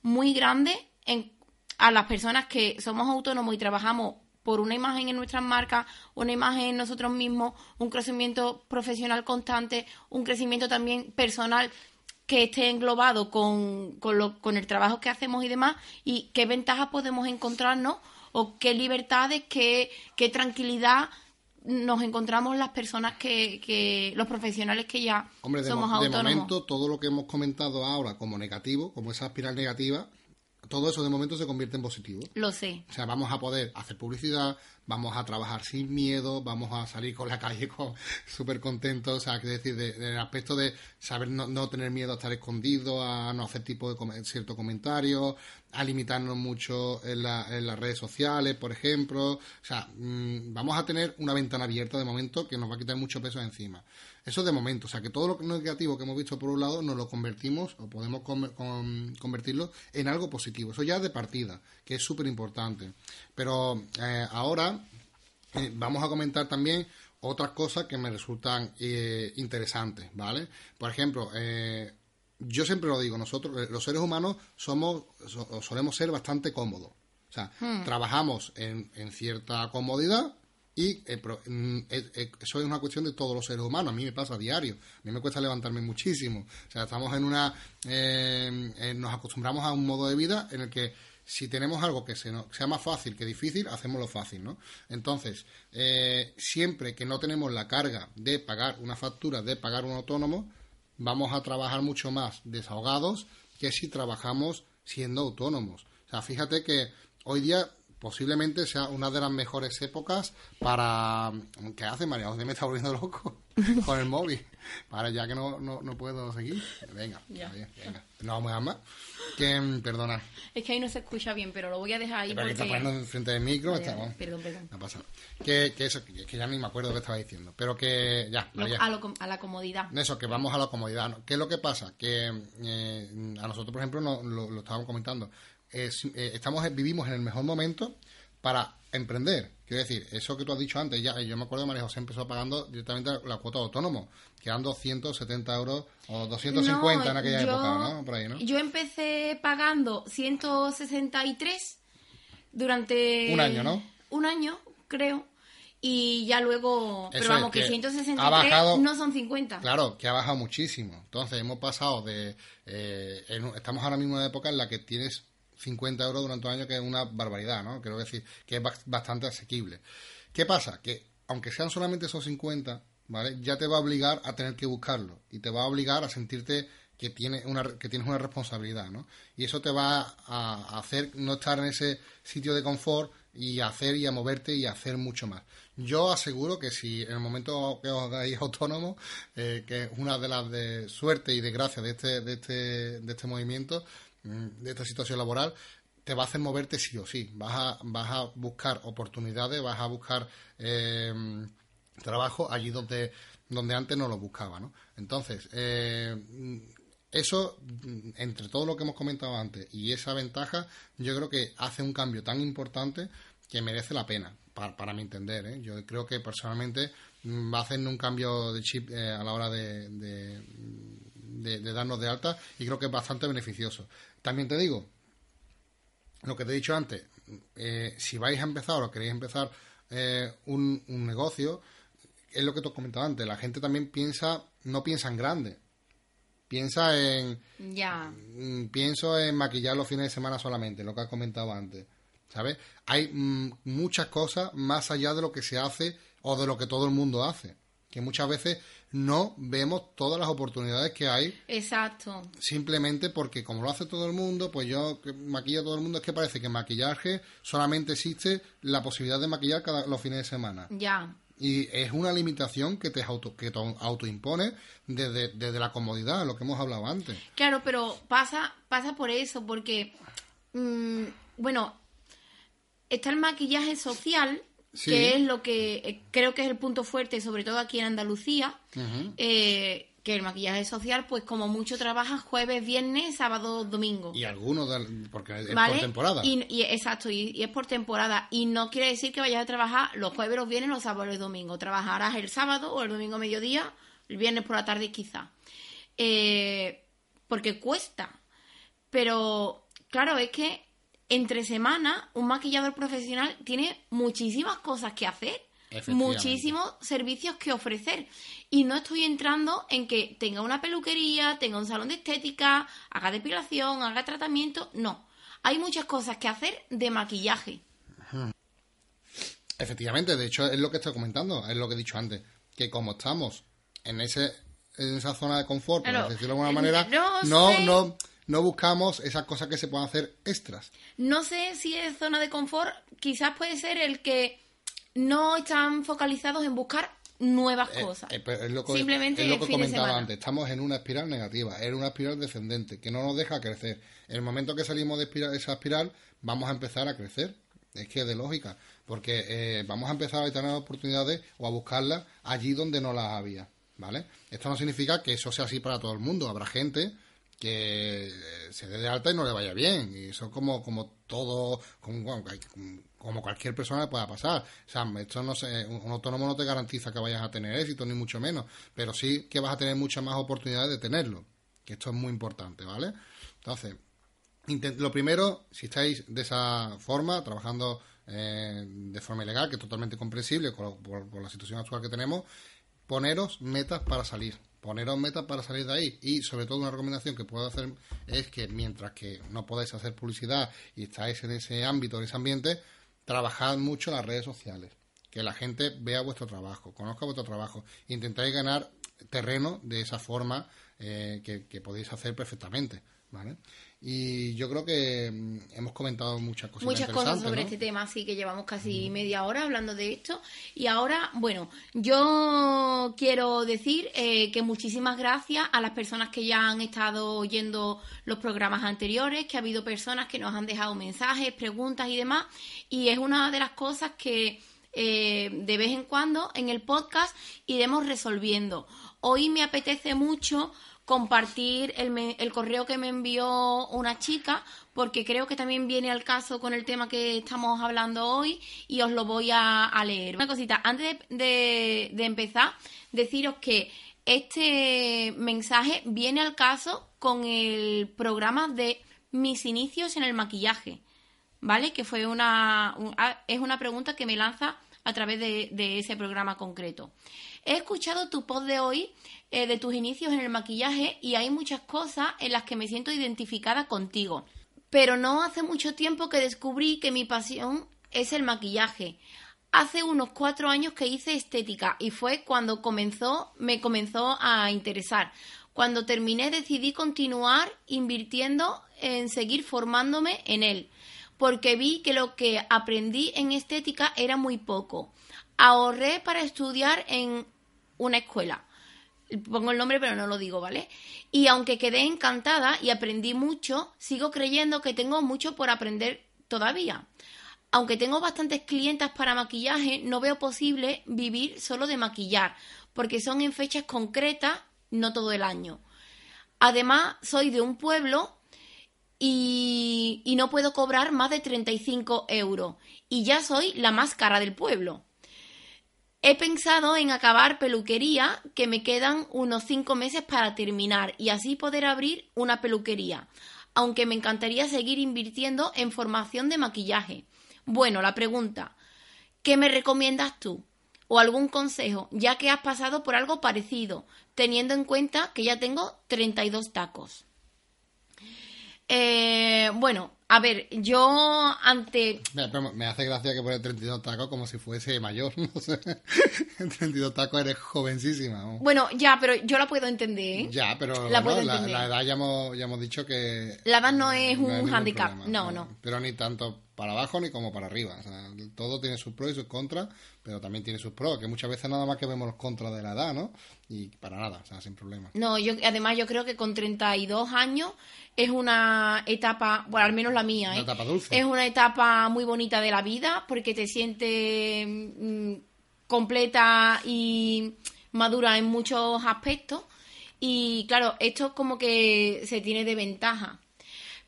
muy grande en, a las personas que somos autónomos y trabajamos por una imagen en nuestras marcas, una imagen en nosotros mismos, un crecimiento profesional constante, un crecimiento también personal que esté englobado con, con, lo, con el trabajo que hacemos y demás, y qué ventajas podemos encontrarnos o qué libertades, qué, qué tranquilidad nos encontramos las personas que, que los profesionales que ya Hombre, somos autónomos. De momento, todo lo que hemos comentado ahora como negativo, como esa espiral negativa, todo eso de momento se convierte en positivo. Lo sé. O sea, vamos a poder hacer publicidad, vamos a trabajar sin miedo, vamos a salir con la calle súper contentos, o sea, es decir, del aspecto de saber no, tener miedo a estar escondido, a no hacer tipo de cierto comentario, a limitarnos mucho en, en, las redes sociales, por ejemplo. O sea, mm, vamos a tener una ventana abierta de momento que nos va a quitar mucho peso encima. Eso de momento, o sea, que todo lo negativo que hemos visto por un lado nos lo convertimos o podemos convertirlo en algo positivo. Eso ya de partida, que es súper importante. Pero eh, ahora eh, vamos a comentar también otras cosas que me resultan eh, interesantes, ¿vale? Por ejemplo, yo siempre lo digo, nosotros los seres humanos somos solemos ser bastante cómodos. O sea, hmm. trabajamos en, en cierta comodidad y eh, mm, eso es una cuestión de todos los seres humanos. A mí me pasa a diario. A mí me cuesta levantarme muchísimo. O sea, estamos en una. Eh, eh, nos acostumbramos a un modo de vida en el que si tenemos algo que sea más fácil que difícil, hacemos lo fácil, ¿no? Entonces, siempre que no tenemos la carga de pagar una factura, de pagar un autónomo, vamos a trabajar mucho más desahogados que si trabajamos siendo autónomos. O sea, fíjate que hoy día posiblemente sea una de las mejores épocas para... ¿Qué hace María José? Me está volviendo loco con el móvil. Para ya que no, no, no puedo seguir. Venga, venga. No vamos a más. Que, perdona. Es que ahí no se escucha bien, pero lo voy a dejar ahí. Pero porque... está poniendo frente del micro. está, Perdón, perdón. No pasa Que, que eso, que ya ni me acuerdo lo que estaba diciendo. Pero que ya. a, la comodidad. Eso, que vamos a la comodidad. ¿Qué es lo que pasa? Que eh, a nosotros, por ejemplo, no, lo, lo estábamos comentando eh, estamos vivimos en el mejor momento para emprender. Quiero decir, eso que tú has dicho antes, ya yo me acuerdo que María José empezó pagando directamente la cuota de autónomo, que eran 270 euros o 250 en aquella época, ¿no? Por ahí, ¿no? Yo empecé pagando 163 durante... Un año, ¿no? Un año, creo. Y ya luego, pero vamos, que, 163 no son 50. Claro, que ha bajado muchísimo. Entonces hemos pasado de... Eh, estamos ahora mismo en una época en la que tienes 50 euros durante un año, que es una barbaridad, ¿no? Quiero decir que es bastante asequible. ¿Qué pasa? Que aunque sean solamente esos 50, ¿vale? Ya te va a obligar a tener que buscarlo y te va a obligar a sentirte que, tiene una, que tienes una responsabilidad, ¿no? Y eso te va a hacer no estar en ese sitio de confort y hacer y a moverte y hacer mucho más. Yo aseguro que si en el momento que os hagáis autónomo, eh, que es una de las de suerte y de gracia de este, de este, de este movimiento, de esta situación laboral te va a hacer moverte sí o sí. Vas a, vas a buscar oportunidades, vas a buscar eh, trabajo allí donde, donde antes no lo buscaba. ¿no? Entonces, eh, eso, entre todo lo que hemos comentado antes y esa ventaja, yo creo que hace un cambio tan importante que merece la pena, para, para mi entender. ¿eh? Yo creo que personalmente mm, va a hacer un cambio de chip eh, a la hora de, de, de, darnos de alta y creo que es bastante beneficioso. También te digo, lo que te he dicho antes, eh, si vais a empezar o queréis empezar eh, un, un, negocio, es lo que te he comentado antes, la gente también piensa, no piensa en grande, piensa en... Ya. Mm, pienso en maquillar los fines de semana solamente, lo que has comentado antes, ¿sabes? Hay mm, muchas cosas más allá de lo que se hace o de lo que todo el mundo hace que muchas veces no vemos todas las oportunidades que hay. Exacto. Simplemente porque como lo hace todo el mundo, pues yo maquillo a todo el mundo, es que parece que maquillaje solamente existe la posibilidad de maquillar cada, los fines de semana. Ya. Y es una limitación que te auto, que te autoimpone desde, desde la comodidad, lo que hemos hablado antes. Claro, pero pasa, pasa por eso, porque, mm, bueno, está el maquillaje social, que es lo que eh, creo que es el punto fuerte, sobre todo aquí en Andalucía, eh, que el maquillaje social, pues como mucho trabaja jueves, viernes, sábado, domingo. Y algunos, porque es por temporada. Y, exacto, y, es por temporada. Y no quiere decir que vayas a trabajar los jueves, los viernes, los sábados y domingos. Trabajarás el sábado o el domingo mediodía, el viernes por la tarde quizá. Eh, porque cuesta. Pero, claro, es que entre semana un maquillador profesional tiene muchísimas cosas que hacer, muchísimos servicios que ofrecer. Y no estoy entrando en que tenga una peluquería, tenga un salón de estética, haga depilación, haga tratamiento. No, hay muchas cosas que hacer de maquillaje. Efectivamente, de hecho es lo que estoy comentando, es lo que he dicho antes, que como estamos en ese en esa zona de confort, por decirlo de alguna manera, no, no no buscamos esas cosas que se puedan hacer extras. No sé si es zona de confort, quizás puede ser el que no están focalizados en buscar nuevas eh, cosas. Eh, es lo que, Simplemente es lo que comentaba antes, estamos en una espiral negativa, en una espiral descendente, que no nos deja crecer. En el momento que salimos de esa espiral, vamos a empezar a crecer. Es que es de lógica, porque eh, vamos a empezar a tener oportunidades o a buscarlas allí donde no las había. ¿Vale? Esto no significa que eso sea así para todo el mundo. Habrá gente que eh, se dé de alta y no le vaya bien. Y eso como, como todo, como, cualquier persona le pueda pasar. O sea, esto no sé, un autónomo no te garantiza que vayas a tener éxito, ni mucho menos, pero sí que vas a tener muchas más oportunidades de tenerlo. Que esto es muy importante, ¿vale? Entonces, lo primero, si estáis de esa forma, trabajando eh, de forma ilegal, que es totalmente comprensible por, por la situación actual que tenemos, poneros metas para salir poneros metas para salir de ahí. Y sobre todo una recomendación que puedo hacer es que mientras que no podáis hacer publicidad y estáis en ese ámbito, en ese ambiente, trabajad mucho las redes sociales, que la gente vea vuestro trabajo, conozca vuestro trabajo, intentáis ganar terreno de esa forma eh, que, que podéis hacer perfectamente, ¿vale? Y yo creo que mm, hemos comentado muchas cosas. Muchas cosas sobre este tema, sí, que llevamos casi media hora hablando de esto. Y ahora, bueno, yo quiero decir eh, que muchísimas gracias a las personas que ya han estado oyendo los programas anteriores, que ha habido personas que nos han dejado mensajes, preguntas y demás. Y es una de las cosas que eh, de vez en cuando en el podcast iremos resolviendo. Hoy me apetece mucho compartir el, el, correo que me envió una chica, porque creo que también viene al caso con el tema que estamos hablando hoy y os lo voy a, leer. Una cosita, antes de, de, empezar, deciros que este mensaje viene al caso con el programa de mis inicios en el maquillaje, ¿vale? Que fue una, es una pregunta que me lanza a través de, ese programa concreto. He escuchado tu post de hoy eh, de tus inicios en el maquillaje y hay muchas cosas en las que me siento identificada contigo. Pero no hace mucho tiempo que descubrí que mi pasión es el maquillaje. Hace unos cuatro años que hice estética y fue cuando comenzó, me comenzó a interesar. Cuando terminé decidí continuar invirtiendo en seguir formándome en él, porque vi que lo que aprendí en estética era muy poco. Ahorré para estudiar en una escuela. Pongo el nombre pero no lo digo, ¿vale? Y aunque quedé encantada y aprendí mucho, sigo creyendo que tengo mucho por aprender todavía. Aunque tengo bastantes clientas para maquillaje, no veo posible vivir solo de maquillar, porque son en fechas concretas, no todo el año. Además, soy de un pueblo y, no puedo cobrar más de 35 euros. Y ya soy la más cara del pueblo. He pensado en acabar peluquería, que me quedan unos cinco meses para terminar y así poder abrir una peluquería, aunque me encantaría seguir invirtiendo en formación de maquillaje. Bueno, la pregunta, ¿qué me recomiendas tú? O algún consejo, ya que has pasado por algo parecido, teniendo en cuenta que ya tengo 32 tacos. Eh, bueno, a ver, yo ante... Me, hace gracia que pone 32 tacos como si fuese mayor, no sé. 32 tacos eres jovencísima. Bueno, ya, pero yo la puedo entender. ¿eh? Ya, pero la, edad ya hemos, ya hemos dicho que... La edad no es un handicap, no, no, Pero ni tanto para abajo ni como para arriba. O sea, todo tiene sus pros y sus contras, pero también tiene sus pros, que muchas veces nada más que vemos los contras de la edad, ¿no? Y para nada, o sea, sin problema. No, yo además yo creo que con 32 años es una etapa, bueno, al menos la mía, ¿eh? etapa dulce. Es una etapa muy bonita de la vida porque te sientes mm, completa y madura en muchos aspectos. Y claro, esto es como que se tiene de ventaja.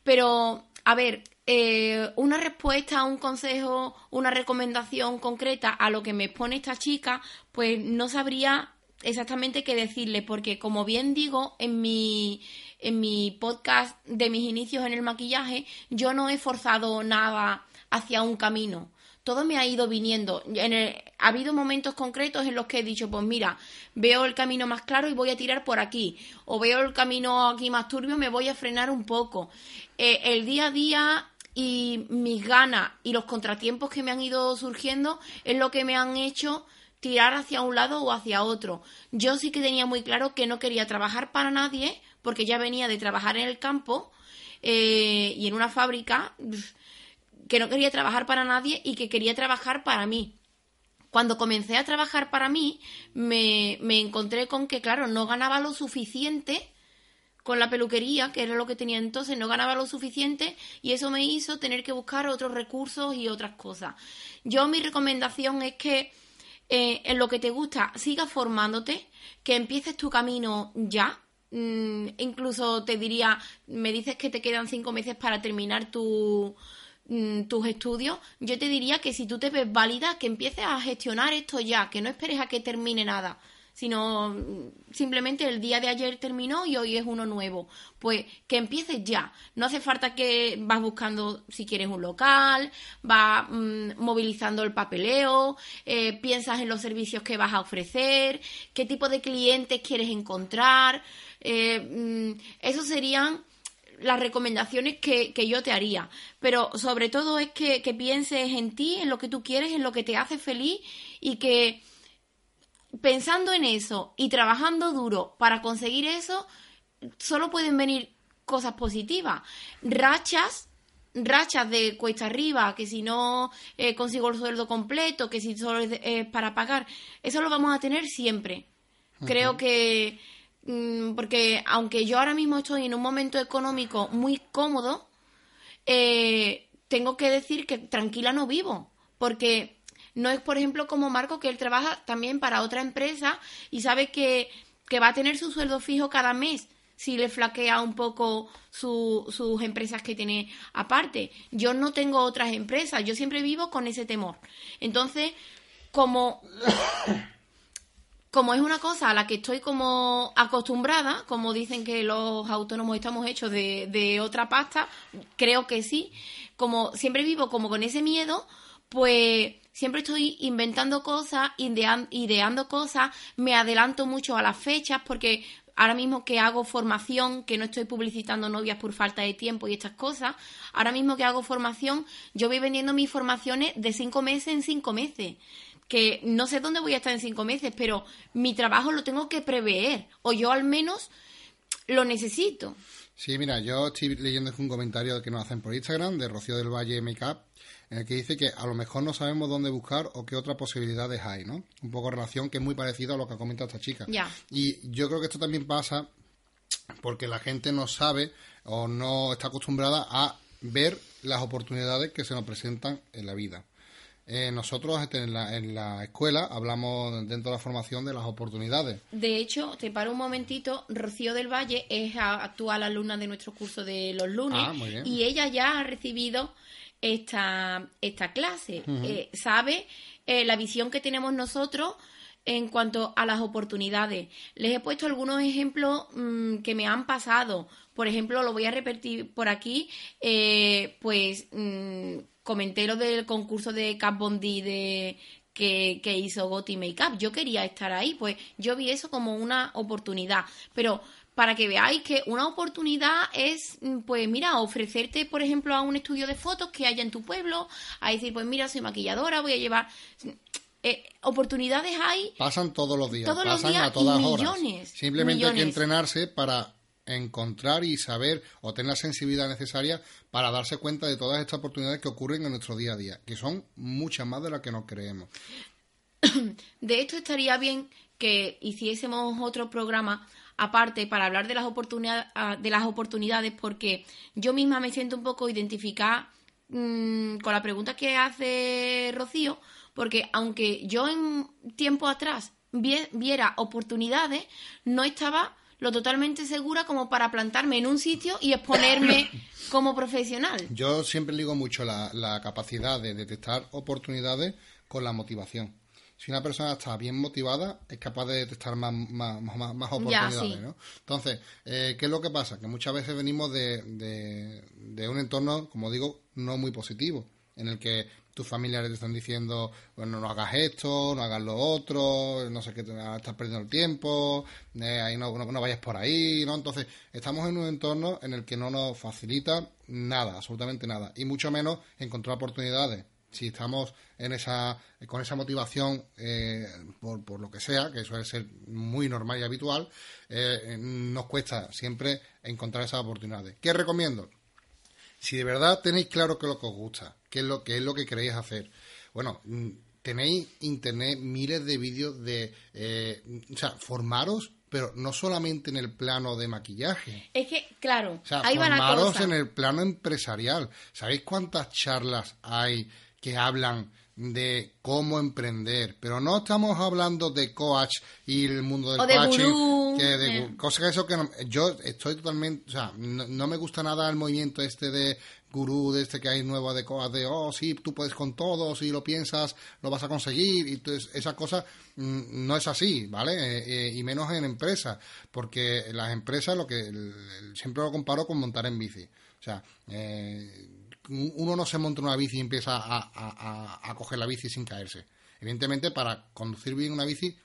Pero, a ver, eh, una respuesta, un consejo, una recomendación concreta a lo que me expone esta chica, pues no sabría exactamente qué decirle, porque como bien digo en mi, en mi podcast de mis inicios en el maquillaje, yo no he forzado nada hacia un camino. Todo me ha ido viniendo. ha habido momentos concretos en los que he dicho, pues mira, veo el camino más claro y voy a tirar por aquí. O veo el camino aquí más turbio, me voy a frenar un poco. Eh, el día a día y mis ganas y los contratiempos que me han ido surgiendo es lo que me han hecho tirar hacia un lado o hacia otro. Yo sí que tenía muy claro que no quería trabajar para nadie, porque ya venía de trabajar en el campo eh, y en una fábrica, que no quería trabajar para nadie y que quería trabajar para mí. Cuando comencé a trabajar para mí, me, me encontré con que, claro, no ganaba lo suficiente con la peluquería, que era lo que tenía entonces, no ganaba lo suficiente y eso me hizo tener que buscar otros recursos y otras cosas. Yo mi recomendación es que eh, en lo que te gusta sigas formándote, que empieces tu camino ya. Mm, incluso te diría, me dices que te quedan cinco meses para terminar tu, mm, tus estudios, yo te diría que si tú te ves válida, que empieces a gestionar esto ya, que no esperes a que termine nada sino simplemente el día de ayer terminó y hoy es uno nuevo. Pues que empieces ya. No hace falta que vas buscando si quieres un local, vas mm, movilizando el papeleo, eh, piensas en los servicios que vas a ofrecer, qué tipo de clientes quieres encontrar. Eh, mm, eso serían las recomendaciones que, que, yo te haría. Pero sobre todo es que, que pienses en ti, en lo que tú quieres, en lo que te hace feliz y que pensando en eso y trabajando duro para conseguir eso, solo pueden venir cosas positivas. Rachas, rachas de cuesta arriba, que si no eh, consigo el sueldo completo, que si solo es para pagar, eso lo vamos a tener siempre. Creo que, mm, porque aunque yo ahora mismo estoy en un momento económico muy cómodo, eh, tengo que decir que tranquila no vivo, porque no es, por ejemplo, como Marco, que él trabaja también para otra empresa y sabe que, va a tener su sueldo fijo cada mes si le flaquea un poco sus empresas que tiene aparte. Yo no tengo otras empresas, yo siempre vivo con ese temor. Entonces, como, como es una cosa a la que estoy como acostumbrada, como dicen que los autónomos estamos hechos de, de otra pasta, creo que sí, como siempre vivo como con ese miedo, pues siempre estoy inventando cosas, ideando cosas, me adelanto mucho a las fechas porque ahora mismo que hago formación, que no estoy publicitando novias por falta de tiempo y estas cosas, ahora mismo que hago formación, yo voy vendiendo mis formaciones de cinco meses en cinco meses. Que no sé dónde voy a estar en cinco meses, pero mi trabajo lo tengo que prever, o yo al menos lo necesito. Sí, mira, yo estoy leyendo un comentario que nos hacen por Instagram de Rocío del Valle Makeup en el que dice que a lo mejor no sabemos dónde buscar o qué otras posibilidades hay, ¿no? Un poco relación que es muy parecido a lo que ha comentado esta chica. Y yo creo que esto también pasa porque la gente no sabe o no está acostumbrada a ver las oportunidades que se nos presentan en la vida. Eh, nosotros este, en la, en la escuela hablamos dentro de la formación de las oportunidades. De hecho, te paro un momentito, Rocío del Valle es actual alumna de nuestro curso de los lunes ah, y ella ya ha recibido esta, esta clase. Eh, sabe eh, la visión que tenemos nosotros en cuanto a las oportunidades. Les he puesto algunos ejemplos mm, que me han pasado. Por ejemplo, lo voy a repetir por aquí, eh, pues mm, comenté lo del concurso de Cap Bondi de que, que hizo Gotti Makeup. Yo quería estar ahí, pues yo vi eso como una oportunidad. Pero para que veáis que una oportunidad es, mm, pues mira, ofrecerte, por ejemplo, a un estudio de fotos que haya en tu pueblo, a decir, pues mira, soy maquilladora, voy a llevar... Eh, oportunidades hay. Pasan todos los días, pasan a todas horas. Simplemente hay que entrenarse para encontrar y saber o tener la sensibilidad necesaria para darse cuenta de todas estas oportunidades que ocurren en nuestro día a día, que son muchas más de las que nos creemos. De esto estaría bien que hiciésemos otro programa aparte para hablar de las oportunidades, ah, de las oportunidades porque yo misma me siento un poco identificada mm, con la pregunta que hace Rocío, porque aunque yo en tiempo atrás viera oportunidades, no estaba lo totalmente segura como para plantarme en un sitio y exponerme como profesional. Yo siempre digo mucho la, la capacidad de detectar oportunidades con la motivación si una persona está bien motivada, es capaz de detectar más, más, más, oportunidades, ¿no? Entonces, eh, ¿qué es lo que pasa? Que muchas veces venimos de, de, un entorno, como digo, no muy positivo, en el que tus familiares te están diciendo, bueno, no hagas esto, no hagas lo otro, no sé qué, estás perdiendo el tiempo, eh, ahí no, no, vayas por ahí, ¿no? Entonces, estamos en un entorno en el que no nos facilita nada, absolutamente nada, y mucho menos encontrar oportunidades si estamos en esa, con esa motivación eh, por, por, lo que sea, que suele ser muy normal y habitual, eh, nos cuesta siempre encontrar esas oportunidades. ¿Qué recomiendo? Si de verdad tenéis claro qué es lo que os gusta, qué es lo, qué es lo que queréis hacer, bueno, mm, tenéis internet miles de vídeos de, eh, o sea, formaros pero no solamente en el plano de maquillaje. Es que, claro, o sea, formaros en el plano empresarial. ¿Sabéis cuántas charlas hay que hablan de cómo emprender, pero no estamos hablando de coach y el mundo del coaching, que de eh. cosas eso que yo estoy totalmente, o sea, no, me gusta nada el movimiento este de gurú, de este que hay nuevo de coach, de oh sí, tú puedes con todo, si lo piensas lo vas a conseguir, y entonces esa cosa mm, no es así, ¿vale? Eh, eh, y menos en empresas, porque las empresas lo que siempre lo comparo con montar en bici, o sea, eh, uno no se monta una bici y empieza a, coger la bici sin caerse. Evidentemente, para conducir bien una bici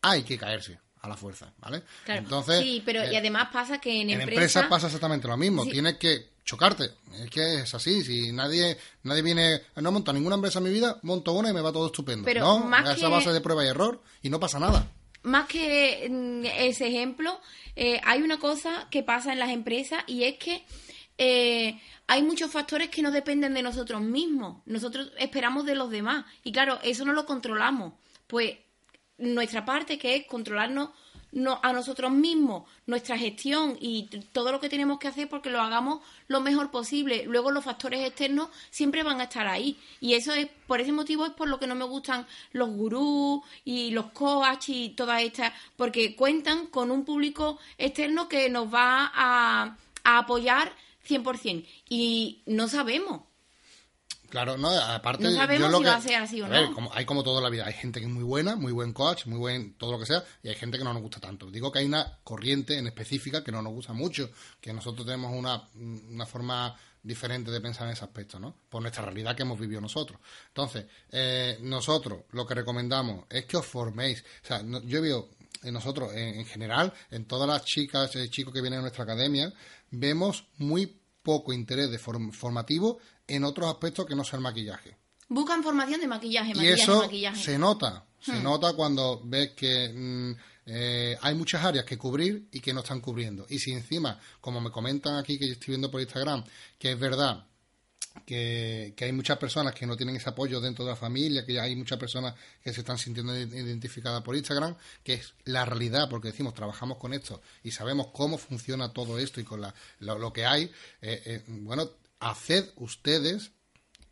hay que caerse a la fuerza, ¿vale? Entonces, sí, pero y eh, además pasa que en, en empresas pasa exactamente lo mismo. Tienes que chocarte. Es que es así. Si nadie nadie viene, no he montado ninguna empresa en mi vida, monto una y me va todo estupendo. Pero no, más esa base de prueba y error y no pasa nada. Más que mm, ese ejemplo, eh, hay una cosa que pasa en las empresas y es que eh, hay muchos factores que no dependen de nosotros mismos. Nosotros esperamos de los demás. Y claro, eso no lo controlamos. Pues nuestra parte, que es controlarnos a nosotros mismos, nuestra gestión y todo lo que tenemos que hacer porque lo hagamos lo mejor posible. Luego los factores externos siempre van a estar ahí. Y eso es, por ese motivo es por lo que no me gustan los gurús y los coach y todas estas, porque cuentan con un público externo que nos va a apoyar 100%. Y no sabemos. Claro, no, aparte. No sabemos si va a ser así o no. como, hay como toda la vida. Hay gente que es muy buena, muy buen coach, muy buen todo lo que sea, y hay gente que no nos gusta tanto. Digo que hay una corriente en específica que no nos gusta mucho, que nosotros tenemos una, una forma diferente de pensar en ese aspecto, ¿no? Por nuestra realidad que hemos vivido nosotros. Entonces, eh, nosotros lo que recomendamos es que os forméis. O sea, yo veo en nosotros, en, general, en todas las chicas eh, chicos que vienen a nuestra academia, vemos muy poco interés de formativo en otros aspectos que no sea el maquillaje. Buscan formación de maquillaje, maquillaje, y eso maquillaje. se nota, se hmm. nota cuando ves que mm, eh, hay muchas áreas que cubrir y que no están cubriendo. Y si encima, como me comentan aquí que yo estoy viendo por Instagram, que es verdad que, hay muchas personas que no tienen ese apoyo dentro de la familia, que hay muchas personas que se están sintiendo identificadas por Instagram, que es la realidad, porque decimos, trabajamos con esto y sabemos cómo funciona todo esto y con la, lo, que hay, eh, eh, bueno, haced ustedes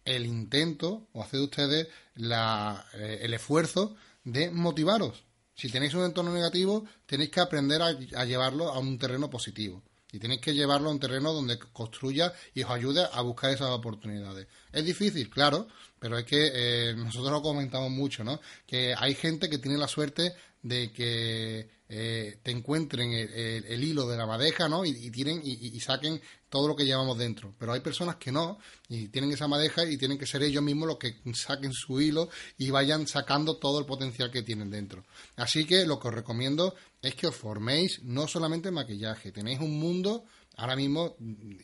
el intento o haced ustedes la, eh, el esfuerzo de motivaros. Si tenéis un entorno negativo, tenéis que aprender a llevarlo a un terreno positivo. Y tenéis que llevarlo a un terreno donde construya y os ayude a buscar esas oportunidades. Es difícil, claro, pero es que eh, nosotros lo comentamos mucho, ¿no? Que hay gente que tiene la suerte de que eh, te encuentren el, hilo de la madeja, ¿no? Y, tienen y, saquen todo lo que llevamos dentro. Pero hay personas que no y tienen esa madeja y tienen que ser ellos mismos los que saquen su hilo y vayan sacando todo el potencial que tienen dentro. Así que lo que os recomiendo es que os forméis no solamente en maquillaje, tenéis un mundo ahora mismo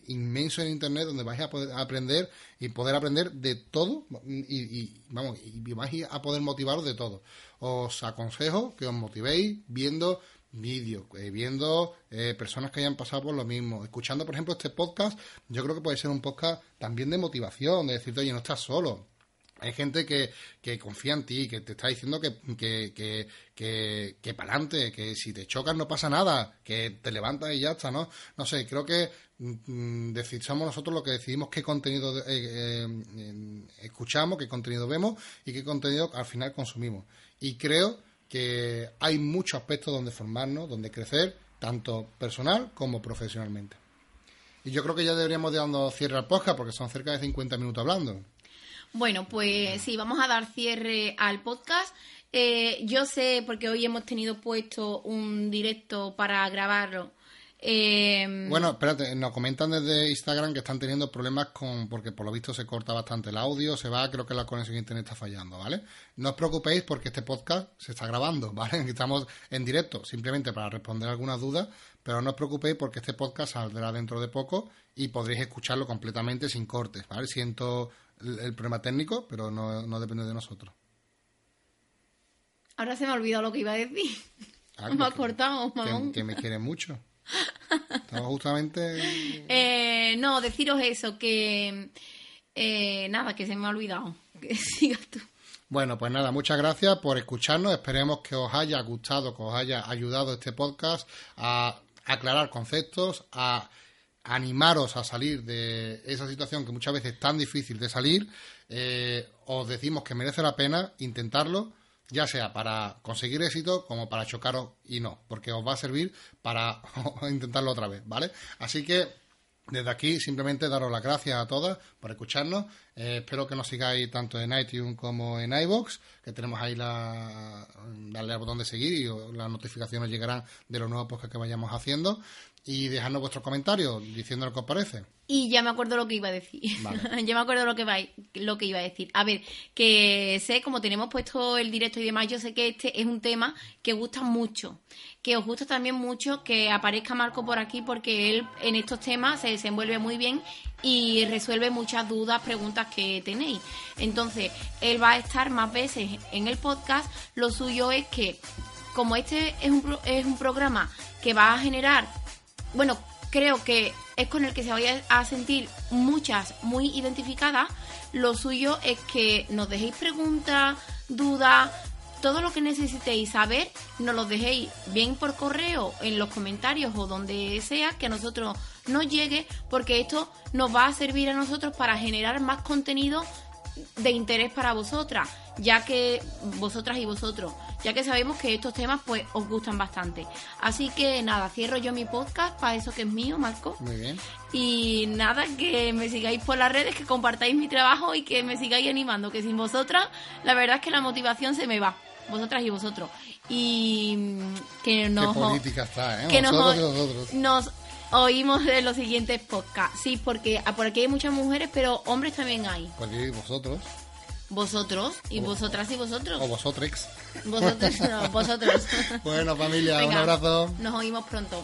inmenso en internet donde vais a poder aprender y poder aprender de todo y, vamos y vais a poder motivaros de todo. Os aconsejo que os motivéis viendo vídeos, eh, viendo eh, personas que hayan pasado por lo mismo, escuchando por ejemplo este podcast, yo creo que puede ser un podcast también de motivación, de decirte, oye, no estás solo, hay gente que, confía en ti, que te está diciendo que, que, que, que, para adelante, que si te chocas no pasa nada, que te levantas y ya está, ¿no? No sé, creo que mm, somos nosotros los que decidimos qué contenido eh, eh, escuchamos, qué contenido vemos y qué contenido al final consumimos. Y creo que hay muchos aspectos donde formarnos, donde crecer, tanto personal como profesionalmente. Y yo creo que ya deberíamos de dando cierre al podcast porque son cerca de 50 minutos hablando. Bueno, pues sí, vamos a dar cierre al podcast. Eh, yo sé, porque hoy hemos tenido puesto un directo para grabarlo. Eh, bueno, espérate, nos comentan desde Instagram que están teniendo problemas con, porque por lo visto se corta bastante el audio, se va, creo que la conexión a internet está fallando, ¿vale? No os preocupéis porque este podcast se está grabando, ¿vale? Estamos en directo, simplemente para responder algunas dudas, pero no os preocupéis porque este podcast saldrá dentro de poco y podréis escucharlo completamente sin cortes, ¿vale? Siento el, problema técnico, pero no, depende de nosotros. Ahora se me ha olvidado lo que iba a decir. Ah, me ha cortado, mamón. Que, me quiere mucho. Estaba justamente. Eh, no, deciros eso, que. Eh, nada, que se me ha olvidado. Que sigas tú. Bueno, pues nada, muchas gracias por escucharnos. Esperemos que os haya gustado, que os haya ayudado este podcast a aclarar conceptos, a animaros a salir de esa situación que muchas veces es tan difícil de salir, eh, os decimos que merece la pena intentarlo, ya sea para conseguir éxito como para chocaros y no, porque os va a servir para intentarlo otra vez, ¿vale? Así que desde aquí simplemente daros las gracias a todas por escucharnos. Eh, espero que nos sigáis tanto en iTunes como en iBox, que tenemos ahí la darle al botón de seguir y las notificaciones llegarán de los nuevos podcasts que vayamos haciendo y dejadnos vuestros comentarios diciendo lo que os parece. Y ya me acuerdo lo que iba a decir. ya me acuerdo lo que, va, lo que iba a decir. A ver, que sé, como tenemos puesto el directo y demás, yo sé que este es un tema que gusta mucho. Que os gusta también mucho que aparezca Marco por aquí porque él en estos temas se desenvuelve muy bien y resuelve muchas dudas, preguntas que tenéis. Entonces, él va a estar más veces en el podcast. Lo suyo es que, como este es un, es un programa que va a generar bueno, creo que es con el que se vaya a sentir muchas muy identificadas. Lo suyo es que nos dejéis preguntas, dudas, todo lo que necesitéis saber, nos lo dejéis bien por correo, en los comentarios o donde sea, que a nosotros nos llegue, porque esto nos va a servir a nosotros para generar más contenido de interés para vosotras, ya que vosotras y vosotros, ya que sabemos que estos temas pues os gustan bastante. Así que nada, cierro yo mi podcast para eso que es mío, Marco. Muy bien. Y nada, que me sigáis por las redes, que compartáis mi trabajo y que me sigáis animando, que sin vosotras la verdad es que la motivación se me va, vosotras y vosotros. Y que nos... Qué política está, ¿eh? Que nos, nos oímos de los siguientes podcasts. Sí, porque ah, por aquí hay muchas mujeres, pero hombres también hay. Pues vosotros. Vosotros y vosotras y vosotros. O vosotrex. Vosotros, no, vosotros. bueno, familia, un abrazo. Nos oímos pronto.